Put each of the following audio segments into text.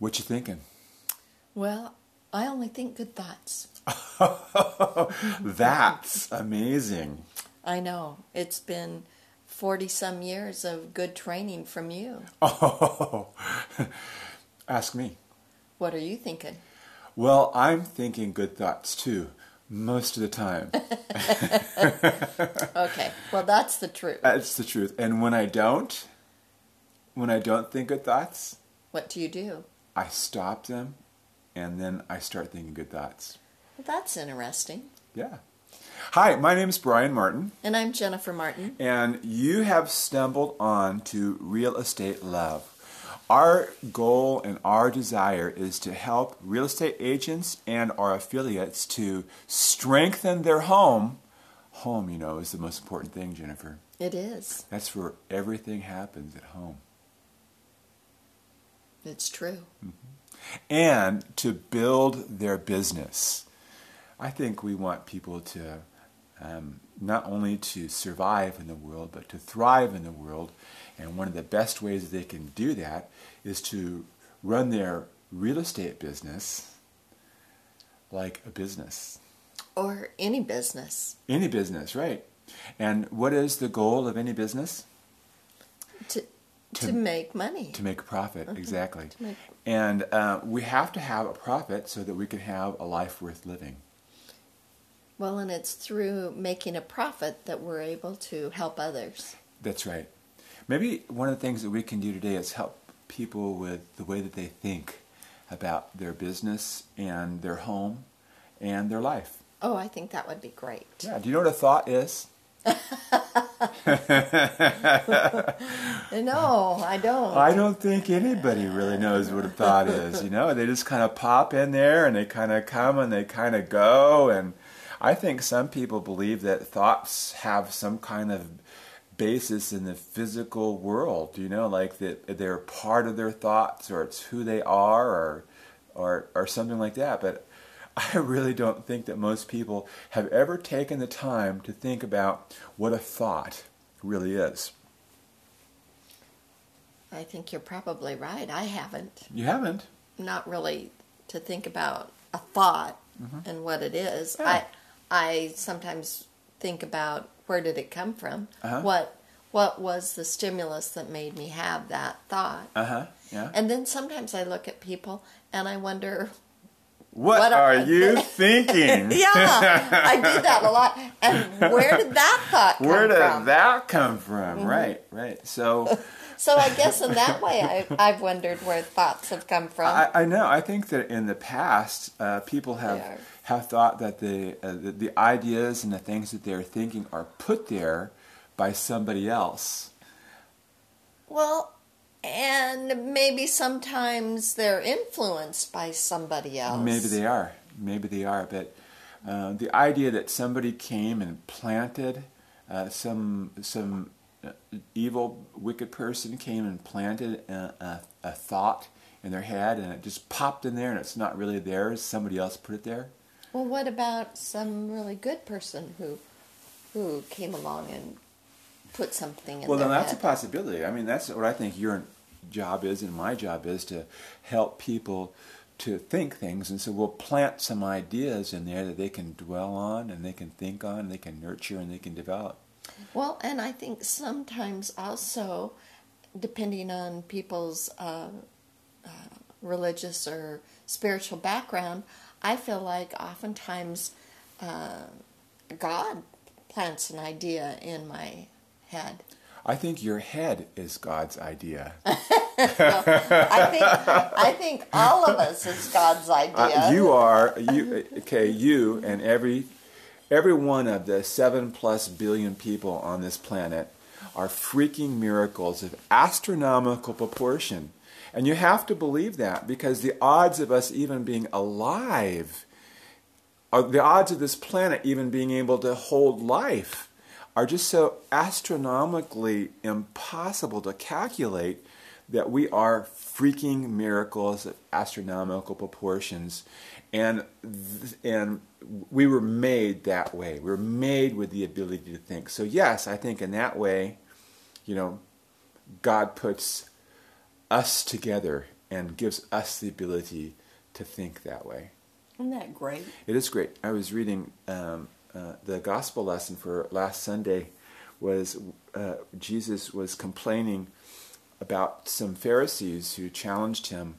What you thinking? Well, I only think good thoughts. That's amazing. I know. It's been 40 some years of good training from you. Oh, ask me. What are you thinking? Well, I'm thinking good thoughts too, most of the time. Okay, well, that's the truth. That's the truth. And when I don't, when I don't think good thoughts, What do you do? I stop them and then I start thinking good thoughts. Well, that's interesting. Yeah. Hi, my name is Brian Martin, And I'm Jennifer Martin. and you have stumbled on to Real Estate Love. Our goal and our desire is to help real estate agents and our affiliates to strengthen their home. Home, you know, is the most important thing, Jennifer. It is. That's where everything happens at home. It's true. and to build their business. I think we want people to um, not only to survive in the world, but to thrive in the world. And one of the best ways they can do that is to run their real estate business like a business. Or any business. Any business, right? And what is the goal of any business? To, to, To- make money. To make a profit, exactly. Make- And uh, we have to have a profit so that we can have a life worth living. Well, and it's through making a profit that we're able to help others. That's right. Maybe one of the things that we can do today is help people with the way that they think about their business and their home and their life. Oh, I think that would be great. Yeah, do you know what a thought is? No, I don't. I don't think anybody really knows what a thought is, you know? They just kind of pop in there and they kind of come and they kind of go and I think some people believe that thoughts have some kind of basis in the physical world, you know, like that they're part of their thoughts or it's who they are or or or something like that, but I really don't think that most people have ever taken the time to think about what a thought really is. I think you're probably right. I haven't. You haven't? Not really to think about a thought and what it is. Mm-hmm. Yeah. I I sometimes think about where did it come from? Uh-huh. What what was the stimulus that made me have that thought? Uh-huh. Yeah. And then sometimes I look at people and I wonder, What, What are are- you thinking? yeah, I do that a lot. And where did that thought come Where did from? Mm-hmm. that come from? Right, right. So So I guess in that way, I, I've wondered where thoughts have come from. I, I know. I think that in the past, uh, people have have thought that the, uh, the the ideas and the things that they're thinking are put there by somebody else. well, and maybe sometimes they're influenced by somebody else. Maybe they are. Maybe they are. But uh, the idea that somebody came and planted uh, some some uh, evil, wicked person came and planted a, a, a thought in their head, and it just popped in there, and it's not really theirs. Somebody else put it there. Well, what about some really good person who who came along and put something in Well, then that's a possibility. I mean, that's what I think your job is, and my job is to help people to think things. And so we'll plant some ideas in there that they can dwell on, and they can think on, they can nurture, and they can develop. Well, and I think sometimes also, depending on people's uh, uh, religious or spiritual background, I feel like oftentimes uh, God plants an idea in my head. I think your head is God's idea. I think I think all of us is God's idea. Uh, you are you okay? You and every every one of the seven plus billion people on this planet are freaking miracles of astronomical proportion, and you have to believe that because the odds of us even being alive, are the odds of this planet even being able to hold life, are just so astronomically impossible to calculate that we are freaking miracles of astronomical proportions and th- and we were made that way we were made with the ability to think so yes i think in that way you know god puts us together and gives us the ability to think that way. Isn't that great? It is great. I was reading um, uh, the gospel lesson for last Sunday. Was uh, Jesus was complaining about some Pharisees who challenged him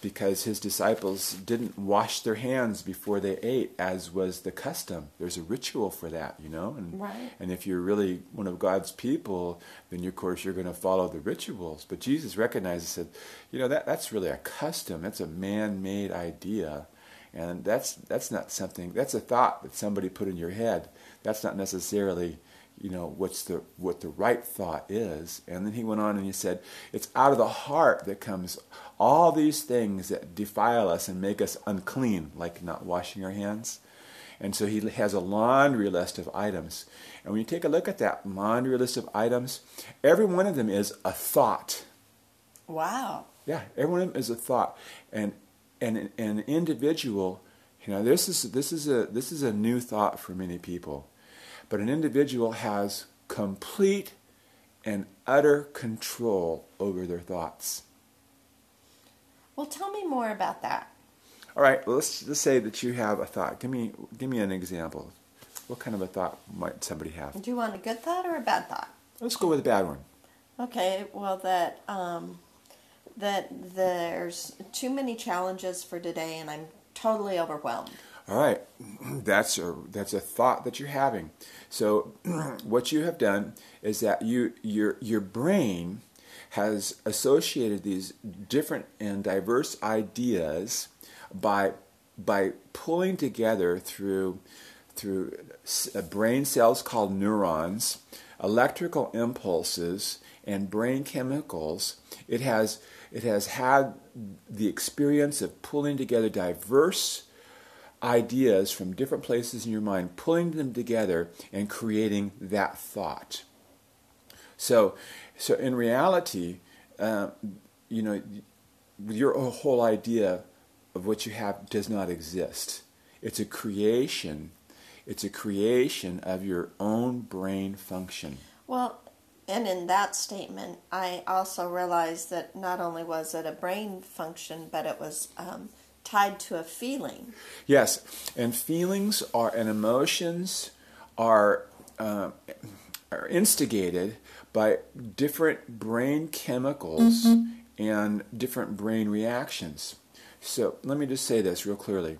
because his disciples didn't wash their hands before they ate, as was the custom. There's a ritual for that, you know. And, right. and if you're really one of God's people, then of course you're going to follow the rituals. But Jesus recognized and said, you know, that that's really a custom. That's a man-made idea, and that's that's not something. That's a thought that somebody put in your head. That's not necessarily you know what's the what the right thought is. And then he went on and he said it's out of the heart that comes all these things that defile us and make us unclean like not washing our hands. And so he has a laundry list of items. And when you take a look at that laundry list of items every one of them is a thought. Wow. Yeah every one of them is a thought. And and an individual you know this is this is a this is a new thought for many people but an individual has complete and utter control over their thoughts. Well, tell me more about that. All right, well, let's just say that you have a thought. Give me, give me an example. What kind of a thought might somebody have? Do you want a good thought or a bad thought? Let's go with a bad one. Okay, well, that um, that there's too many challenges for today, and I'm totally overwhelmed. All right, that's a that's a thought that you're having. So, what you have done is that you your your brain has associated these different and diverse ideas by by pulling together through through uh, brain cells called neurons, electrical impulses, and brain chemicals. It has it has had the experience of pulling together diverse ideas from different places in your mind, pulling them together and creating that thought. So, so in reality, uh, you know, your whole idea of what you have does not exist. It's a creation. It's a creation of your own brain function. Well, and in that statement, I also realized that not only was it a brain function, but it was um, tied to a feeling. Yes, and feelings are and emotions are uh, are instigated by different brain chemicals mm-hmm. and different brain reactions. So let me just say this real clearly: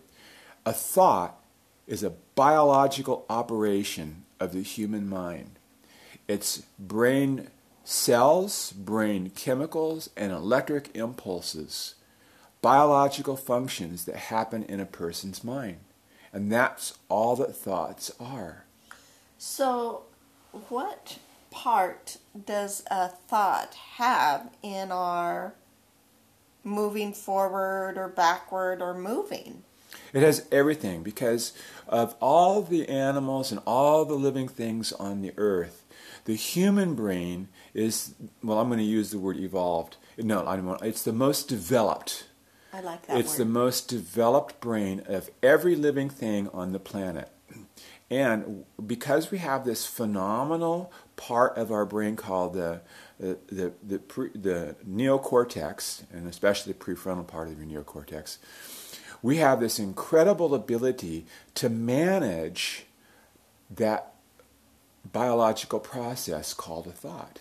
a thought is a biological operation of the human mind. It's brain cells, brain chemicals, and electric impulses biological functions that happen in a person's mind. And that's all that thoughts are. So, what part does a thought have in our moving forward or backward or moving? It has everything because of all the animals and all the living things on the earth. The human brain is, well, I'm going to use the word evolved. No, I don't It's the most developed I like that It's word. the most developed brain of every living thing on the planet. And because we have this phenomenal part of our brain called the the the, the, pre, the neocortex, and especially the prefrontal part of your neocortex, we have this incredible ability to manage that biological process called a thought.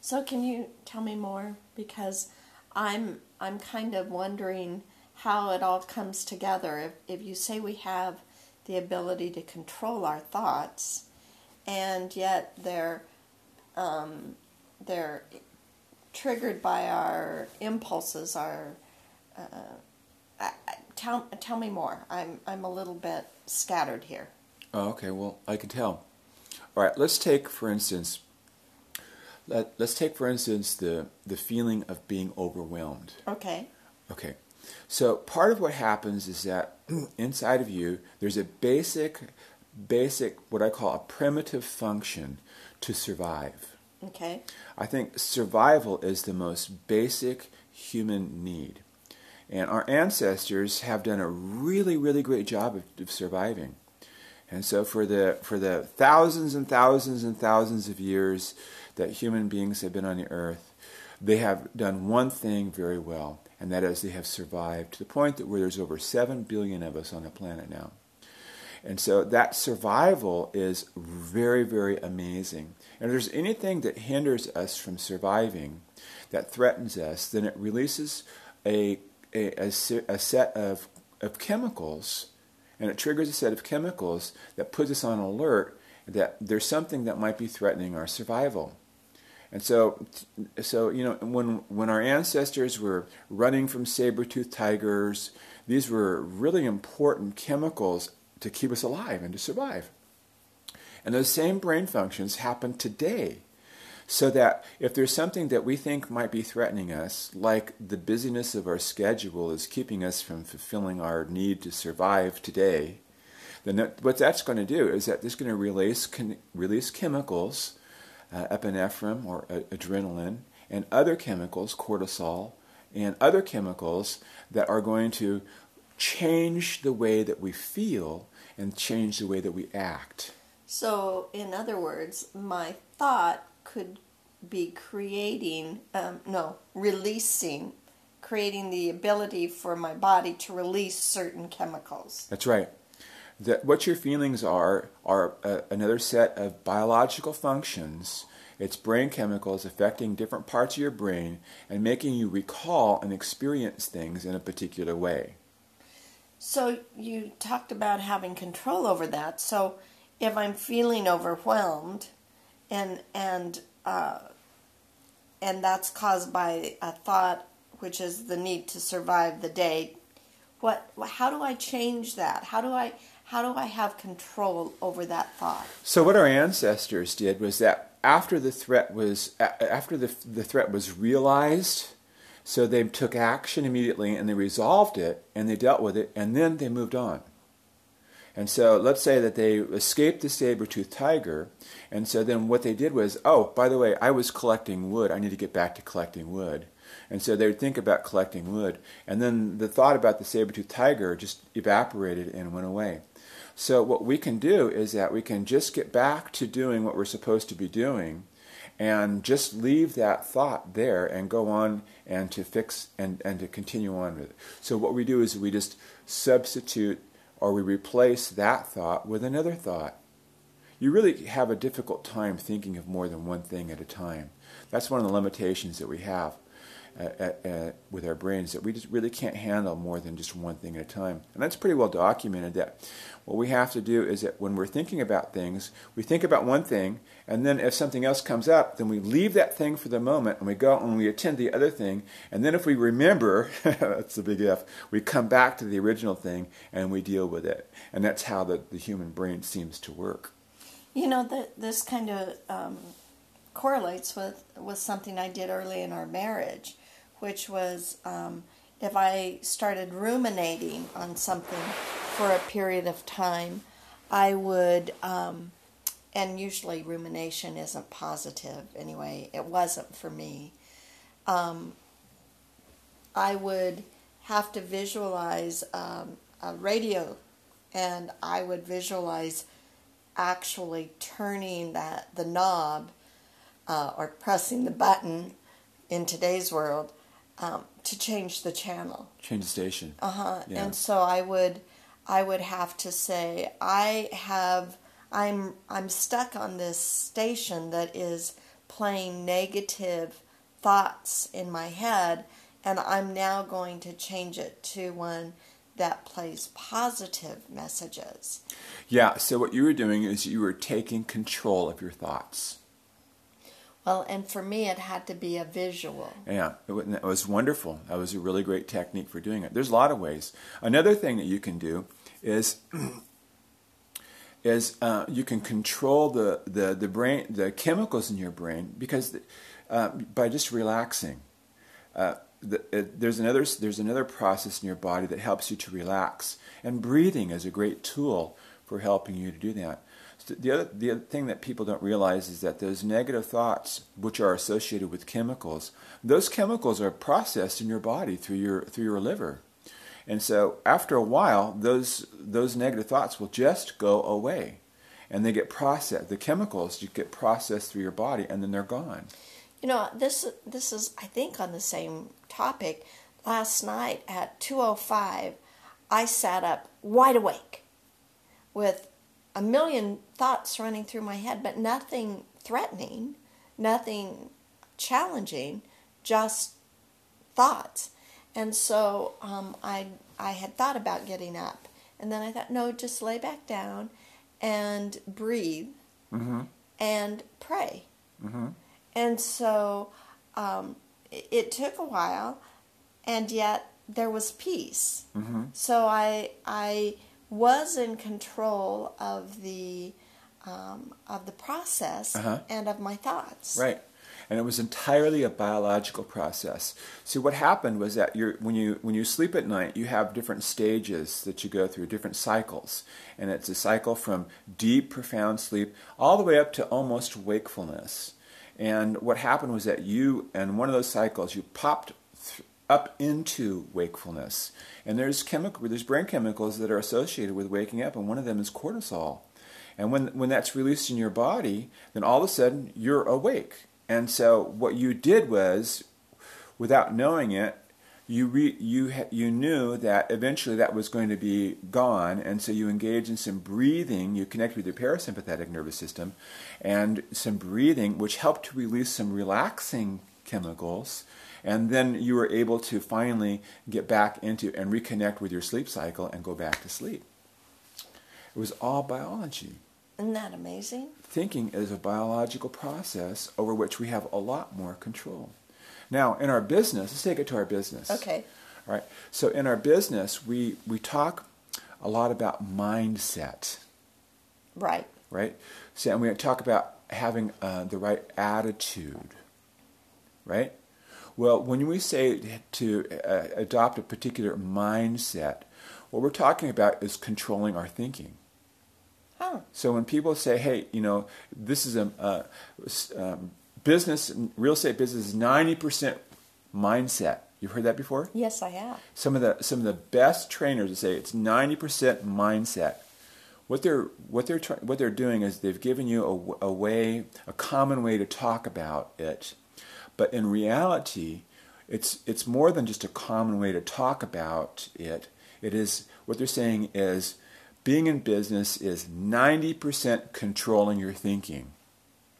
So, can you tell me more? Because I'm I'm kind of wondering how it all comes together. If, if you say we have the ability to control our thoughts, and yet they're um, they're triggered by our impulses, our uh, I, tell tell me more. I'm I'm a little bit scattered here. Oh, okay. Well, I can tell. All right. Let's take, for instance, let, let's take, for instance, the, the feeling of being overwhelmed. Okay. Okay. So part of what happens is that inside of you, there's a basic, basic, what I call a primitive function to survive. Okay. I think survival is the most basic human need. And our ancestors have done a really, really great job of, of surviving. And so for the for the thousands and thousands and thousands of years that human beings have been on the earth, they have done one thing very well, and that is they have survived to the point that where there's over 7 billion of us on the planet now. And so that survival is very, very amazing. And if there's anything that hinders us from surviving, that threatens us, then it releases a, a, a, a set of, of chemicals, and it triggers a set of chemicals that puts us on alert that there's something that might be threatening our survival. And so, so you know, when when our ancestors were running from saber-toothed tigers, these were really important chemicals to keep us alive and to survive. And those same brain functions happen today. So that if there's something that we think might be threatening us, like the busyness of our schedule is keeping us from fulfilling our need to survive today, then that, what that's going to do is that it's going to release, release chemicals, uh, epinephrine or uh, adrenaline, and other chemicals, cortisol, and other chemicals that are going to change the way that we feel and change the way that we act. So, in other words, my thought could be creating, um, no, releasing, creating the ability for my body to release certain chemicals. That's right. That what your feelings are are uh, another set of biological functions. It's brain chemicals affecting different parts of your brain and making you recall and experience things in a particular way. So you talked about having control over that. So if I'm feeling overwhelmed, and and uh, and that's caused by a thought, which is the need to survive the day. What? How do I change that? How do I? How do I have control over that thought? So what our ancestors did was that after the threat was after the the threat was realized so they took action immediately and they resolved it and they dealt with it and then they moved on. And so let's say that they escaped the saber-toothed tiger, and so then what they did was, oh, by the way, I was collecting wood. I need to get back to collecting wood. And so they would think about collecting wood, and then the thought about the saber-toothed tiger just evaporated and went away. So what we can do is that we can just get back to doing what we're supposed to be doing, and just leave that thought there and go on and to fix and, and to continue on with it. So what we do is we just substitute or we replace that thought with another thought. You really have a difficult time thinking of more than one thing at a time. That's one of the limitations that we have with our brains that we just really can't handle more than just one thing at a time. And that's pretty well documented that what we have to do is that when we're thinking about things, we think about one thing, and then if something else comes up, then we leave that thing for the moment and we go and we attend the other thing. And then if we remember, that's the big F, we come back to the original thing and we deal with it. And that's how the, the human brain seems to work. You know, the, this kind of um, correlates with, with something I did early in our marriage which was um, if I started ruminating on something for a period of time, I would, um, and usually rumination isn't positive anyway, it wasn't for me. Um, I would have to visualize um, a radio and I would visualize actually turning that the knob uh, or pressing the button in today's world um, to change the channel. Change the station. Uh huh. Yeah. And so I would, I would have to say I have, I'm, I'm stuck on this station that is playing negative thoughts in my head, and I'm now going to change it to one that plays positive messages. Yeah. So what you were doing is you were taking control of your thoughts. Well, and for me, it had to be a visual. Yeah, it was wonderful. That was a really great technique for doing it. There's a lot of ways. Another thing that you can do is is uh, you can control the, the, the brain the chemicals in your brain because uh, by just relaxing. Uh, the, it, there's another there's another process in your body that helps you to relax, and breathing is a great tool for helping you to do that the other, the other thing that people don't realize is that those negative thoughts, which are associated with chemicals, those chemicals are processed in your body through your through your liver, and so after a while, those those negative thoughts will just go away, and they get processed. The chemicals get processed through your body, and then they're gone. You know, this this is I think on the same topic. Last night at 2:05, I sat up wide awake with a million thoughts running through my head, but nothing threatening, nothing challenging, just thoughts. And so um, I I had thought about getting up, and then I thought, no, just lay back down and breathe Mm-hmm. and pray. Mm-hmm. And so um, it, it took a while, and yet there was peace. Mm-hmm. So I I was in control of the um, of the process Uh-huh. and of my thoughts. Right. And it was entirely a biological process. See, what happened was that you're, when you when you sleep at night, you have different stages that you go through, different cycles, and it's a cycle from deep, profound sleep all the way up to almost wakefulness. And what happened was that you, in one of those cycles, you popped up into wakefulness, and there's chemical, there's brain chemicals that are associated with waking up, and one of them is cortisol. And when, when that's released in your body, then all of a sudden you're awake. And so what you did was, without knowing it, you re, you you knew that eventually that was going to be gone, and so you engage in some breathing. You connect with your parasympathetic nervous system, and some breathing, which helped to release some relaxing chemicals, and then you were able to finally get back into and reconnect with your sleep cycle and go back to sleep. It was all biology Isn't that amazing? thinking is a biological process over which we have a lot more control. Now, in our business, let's take it to our business. Okay. All right. So, in our business, we, we talk a lot about mindset, Right. right? So, and we talk about having uh, the right attitude, right? Well, when we say to uh, adopt a particular mindset, what we're talking about is controlling our thinking. Huh. So when people say, "Hey, you know, this is a uh, um, business, real estate business is ninety percent mindset." You've heard that before. Yes, I have. Some of the some of the best trainers say it's ninety percent mindset. What they're what they're what they're doing is they've given you a way, a common way to talk about it, but in reality, it's it's more than just a common way to talk about it. It is what they're saying is being in business is 90% controlling your thinking.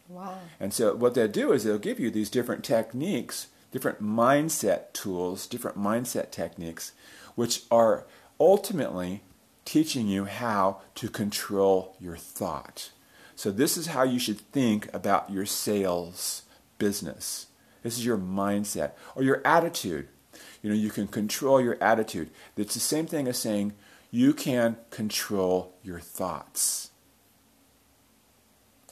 Wow. And so what they'll do is they'll give you these different techniques, different mindset tools, different mindset techniques, which are ultimately teaching you how to control your thought. So this is how you should think about your sales business. This is your mindset or your attitude. You know, you can control your attitude. It's the same thing as saying you can control your thoughts.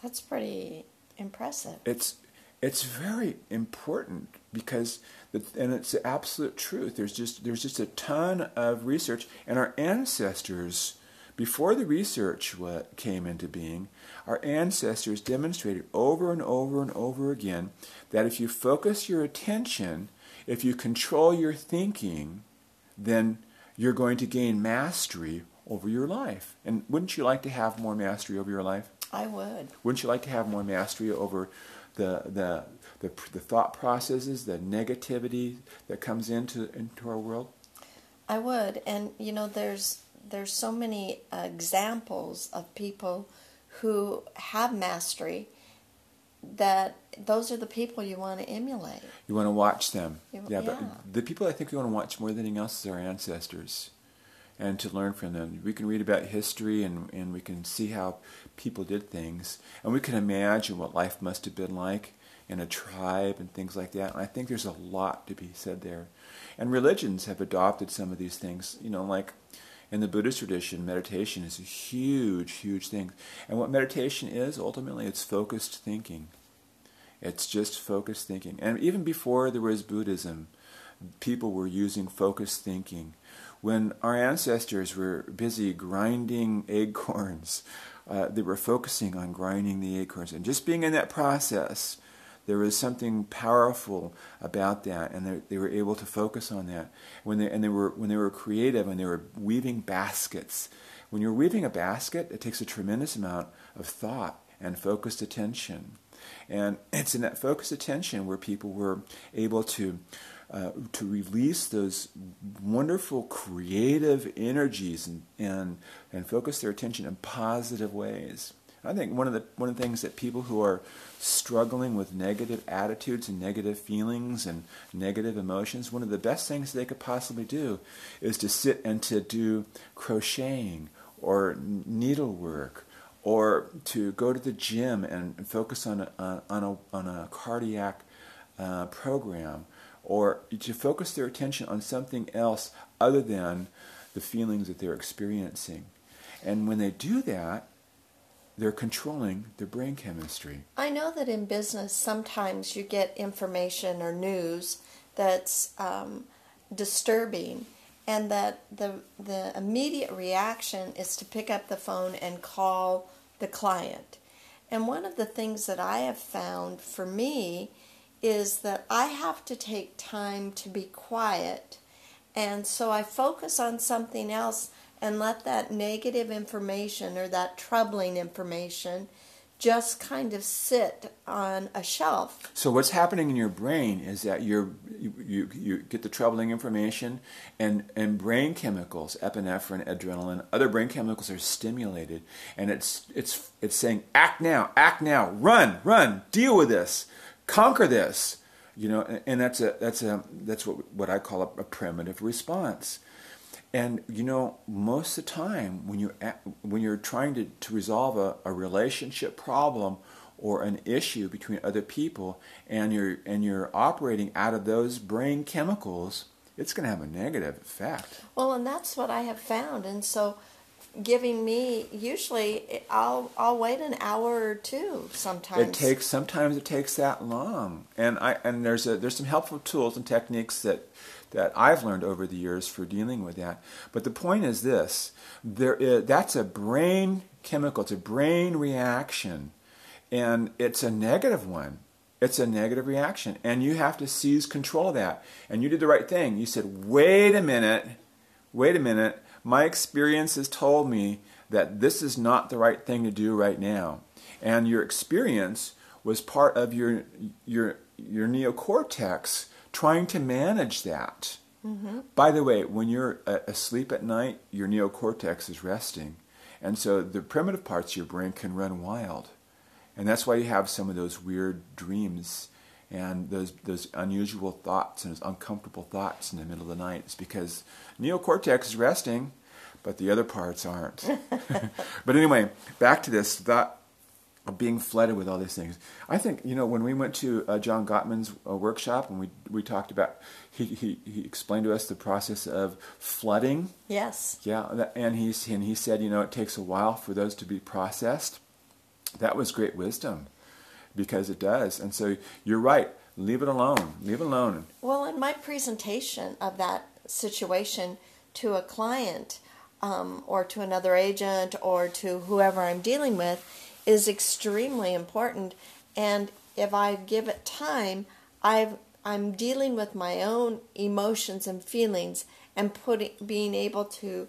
That's pretty impressive. it's it's very important because the, and it's the absolute truth there's just there's just a ton of research and our ancestors before the research came into being our ancestors demonstrated over and over and over again that if you focus your attention if you control your thinking then you're going to gain mastery over your life and wouldn't you like to have more mastery over your life I would. wouldn't you like to have more mastery over the the the, the thought processes, the negativity that comes into into our world? I would, and you know, there's there's so many examples of people who have mastery that those are the people you want to emulate. You want to watch them. You- yeah, yeah. but the people I think we want to watch more than anything else is our ancestors. And to learn from them. We can read about history and, and we can see how people did things. And we can imagine what life must have been like in a tribe and things like that. And I think there's a lot to be said there. And religions have adopted some of these things. You know, like in the Buddhist tradition, meditation is a huge, huge thing. And what meditation is, ultimately, it's focused thinking. It's just focused thinking. And even before there was Buddhism, people were using focused thinking. When our ancestors were busy grinding acorns, uh, they were focusing on grinding the acorns. And just being in that process, there was something powerful about that, and they, they were able to focus on that. When they, and they were, when they were creative and they were weaving baskets, when you're weaving a basket, it takes a tremendous amount of thought and focused attention. And it's in that focused attention where people were able to uh, to release those wonderful creative energies and, and and focus their attention in positive ways. I think one of the one of the things that people who are struggling with negative attitudes and negative feelings and negative emotions, one of the best things they could possibly do is to sit and to do crocheting or needlework or to go to the gym and focus on a, on a, on a cardiac uh, program or to focus their attention on something else other than the feelings that they're experiencing. And when they do that, they're controlling their brain chemistry. I know that in business, sometimes you get information or news that's um, disturbing, and that the the immediate reaction is to pick up the phone and call the client. And one of the things that I have found for me is that I have to take time to be quiet, and so I focus on something else and let that negative information or that troubling information just kind of sit on a shelf. So what's happening in your brain is that you, you, you get the troubling information and, and brain chemicals, epinephrine, adrenaline, other brain chemicals are stimulated and it's, it's, it's saying act now, act now, run, run, deal with this, conquer this. You know, and, and that's a that's a that's what what I call a, a primitive response. And you know, most of the time when you're at, when you're trying to, to resolve a, a relationship problem or an issue between other people, and you're and you're operating out of those brain chemicals, it's going to have a negative effect. Well, and that's what I have found, and so giving me usually I'll I'll wait an hour or two sometimes. It takes sometimes it takes that long, and I and there's a there's some helpful tools and techniques that that I've learned over the years for dealing with that. But the point is this: there is, that's a brain chemical. It's a brain reaction, and it's a negative one. It's a negative reaction, and you have to seize control of that. And you did the right thing. You said, "Wait a minute, wait a minute. My experience has told me that this is not the right thing to do right now." And your experience was part of your your your neocortex trying to manage that. Mm-hmm. By the way, when you're asleep at night, your neocortex is resting. And so the primitive parts of your brain can run wild. And that's why you have some of those weird dreams and those, those unusual thoughts and those uncomfortable thoughts in the middle of the night. It's because neocortex is resting, but the other parts aren't. but anyway, back to this thought of being flooded with all these things. I think you know when we went to uh, John Gottman's uh, workshop and we we talked about he, he he explained to us the process of flooding. Yes. Yeah, and he's and he said you know it takes a while for those to be processed. That was great wisdom, because it does. And so you're right. Leave it alone. Leave it alone. Well, in my presentation of that situation to a client, um, or to another agent, or to whoever I'm dealing with is extremely important. And if I give it time, I've I'm dealing with my own emotions and feelings and putting being able to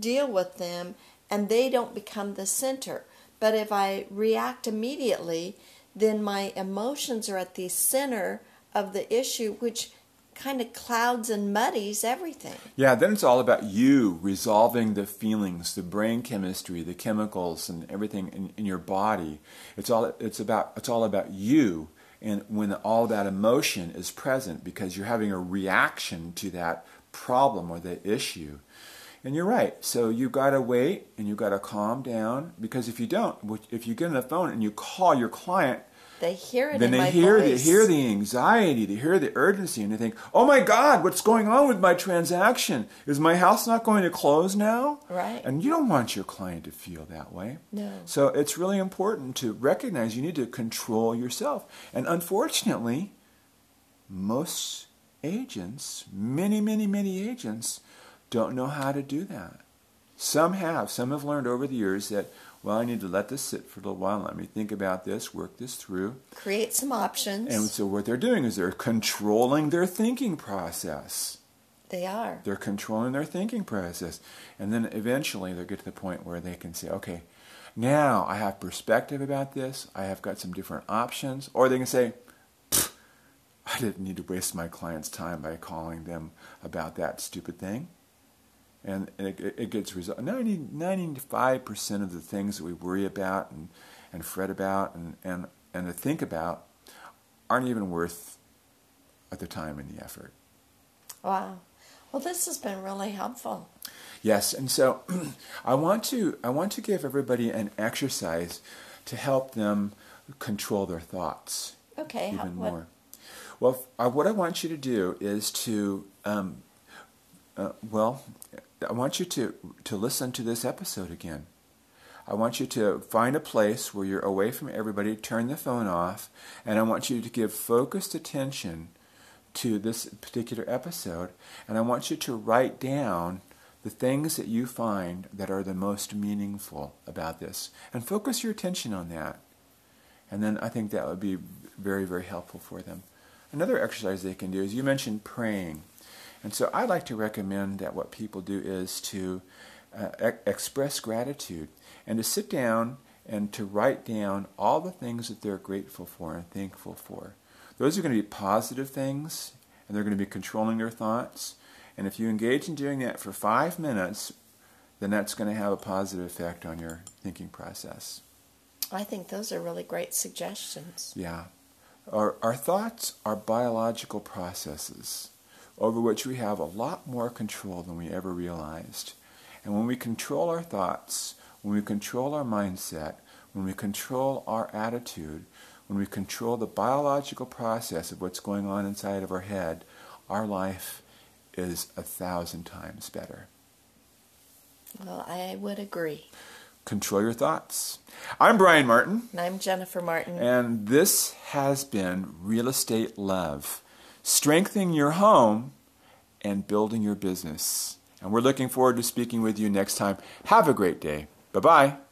deal with them and they don't become the center. But if I react immediately, then my emotions are at the center of the issue, which kind of clouds and muddies everything. Yeah, then it's all about you resolving the feelings, the brain chemistry, the chemicals, and everything in, in your body. It's all it's about. It's all about you. And when all that emotion is present, because you're having a reaction to that problem or the issue. And you're right. So you've got to wait and you've got to calm down because if you don't, if you get on the phone and you call your client they hear it. Then they hear voice. they hear the anxiety, they hear the urgency, and they think, "Oh my God, what's going on with my transaction? Is my house not going to close now?" Right. And you don't want your client to feel that way. No. So it's really important to recognize you need to control yourself. And unfortunately, most agents, many, many, many agents, don't know how to do that. Some have. Some have learned over the years that well, I need to let this sit for a little while. Let me think about this, work this through. Create some options. And so what they're doing is they're controlling their thinking process. They are. They're controlling their thinking process. And then eventually they'll get to the point where they can say, okay, Now I have perspective about this. I have got some different options. Or they can say, I didn't need to waste my client's time by calling them about that stupid thing. And it, it gets resolved. 90, 95% of the things that we worry about and, and fret about and, and, and to think about aren't even worth the time and the effort. Wow. Well, this has been really helpful. Yes, and so I want to I want to give everybody an exercise to help them control their thoughts. Okay. Even how, more. Well, uh, what I want you to do is to um, uh, well, I want you to to listen to this episode again. I want you to find a place where you're away from everybody, turn the phone off, and I want you to give focused attention to this particular episode, and I want you to write down the things that you find that are the most meaningful about this, and focus your attention on that. And then I think that would be very, very helpful for them. Another exercise they can do is you mentioned praying. And so I'd like to recommend that what people do is to uh, e- express gratitude and to sit down and to write down all the things that they're grateful for and thankful for. Those are going to be positive things, and they're going to be controlling their thoughts. And if you engage in doing that for five minutes, then that's going to have a positive effect on your thinking process. I think those are really great suggestions. Yeah. Our, our thoughts are biological processes over which we have a lot more control than we ever realized. And when we control our thoughts, when we control our mindset, when we control our attitude, when we control the biological process of what's going on inside of our head, our life is a thousand times better. Well, I would agree. Control your thoughts. I'm Brian Martin. And I'm Jennifer Martin. And this has been Real Estate Love, strengthening your home and building your business. And we're looking forward to speaking with you next time. Have a great day. Bye bye.